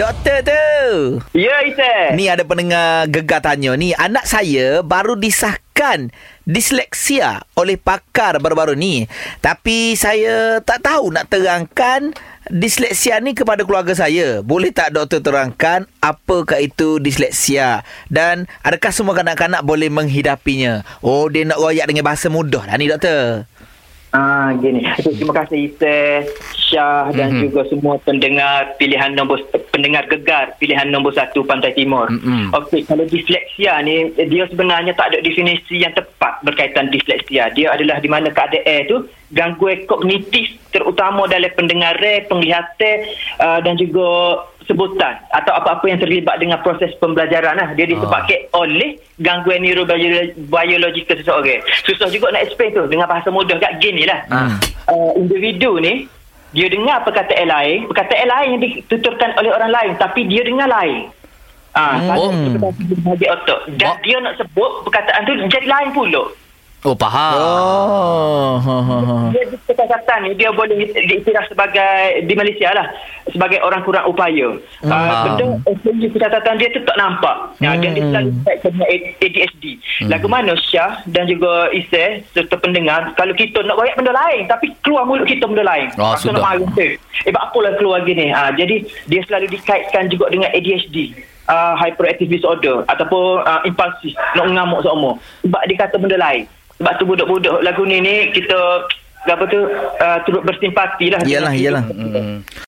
Doktor tu. Ya, Isa. Ni ada pendengar gegar tanya ni. Anak saya baru disahkan disleksia oleh pakar baru-baru ni. Tapi saya tak tahu nak terangkan disleksia ni kepada keluarga saya. Boleh tak doktor terangkan apakah itu disleksia? Dan adakah semua kanak-kanak boleh menghidapinya? Oh, dia nak royak dengan bahasa mudah lah ni doktor. Ah, gini. Terima kasih Isa, Syah dan mm-hmm. juga semua pendengar pilihan nombor pendengar gegar pilihan nombor satu Pantai Timur. Mm-mm. Okey, kalau disleksia ni dia sebenarnya tak ada definisi yang tepat berkaitan disleksia. Dia adalah di mana keadaan tu gangguan kognitif terutama dalam pendengaran, penglihatan uh, dan juga sebutan atau apa-apa yang terlibat dengan proses pembelajaran lah. Dia disebabkan oleh gangguan neurobiologikal seseorang. Susah juga nak explain tu dengan bahasa mudah kat gini lah. Hmm. Uh, individu ni dia dengar perkataan lain, perkataan lain yang dituturkan oleh orang lain tapi dia dengar lain. Ah, Hmm. hmm. bahagian otak. Dan Ba- dia nak sebut perkataan tu jadi lain pula. Oh, faham. Oh. Ha, ha, ha. Dia di kesihatan dia boleh diiktiraf sebagai di Malaysia lah sebagai orang kurang upaya. Hmm. Uh, benda kesihatan dia tu tak nampak. Ya, Hmm. dan dia selalu ADHD. Hmm. Lagu mana Syah dan juga Isai serta pendengar kalau kita nak royak benda lain tapi keluar mulut kita benda lain. Oh, Rasa sudah. nak marah. Eh, apalah keluar gini. Ha, jadi dia selalu dikaitkan juga dengan ADHD. Uh, hyperactive disorder ataupun uh, impulsif nak ngamuk semua sebab dia kata benda lain sebab tu budak-budak lagu ni ni kita apa tu uh, turut bersimpati lah Yalah, dengan yalah. hidup. Hmm.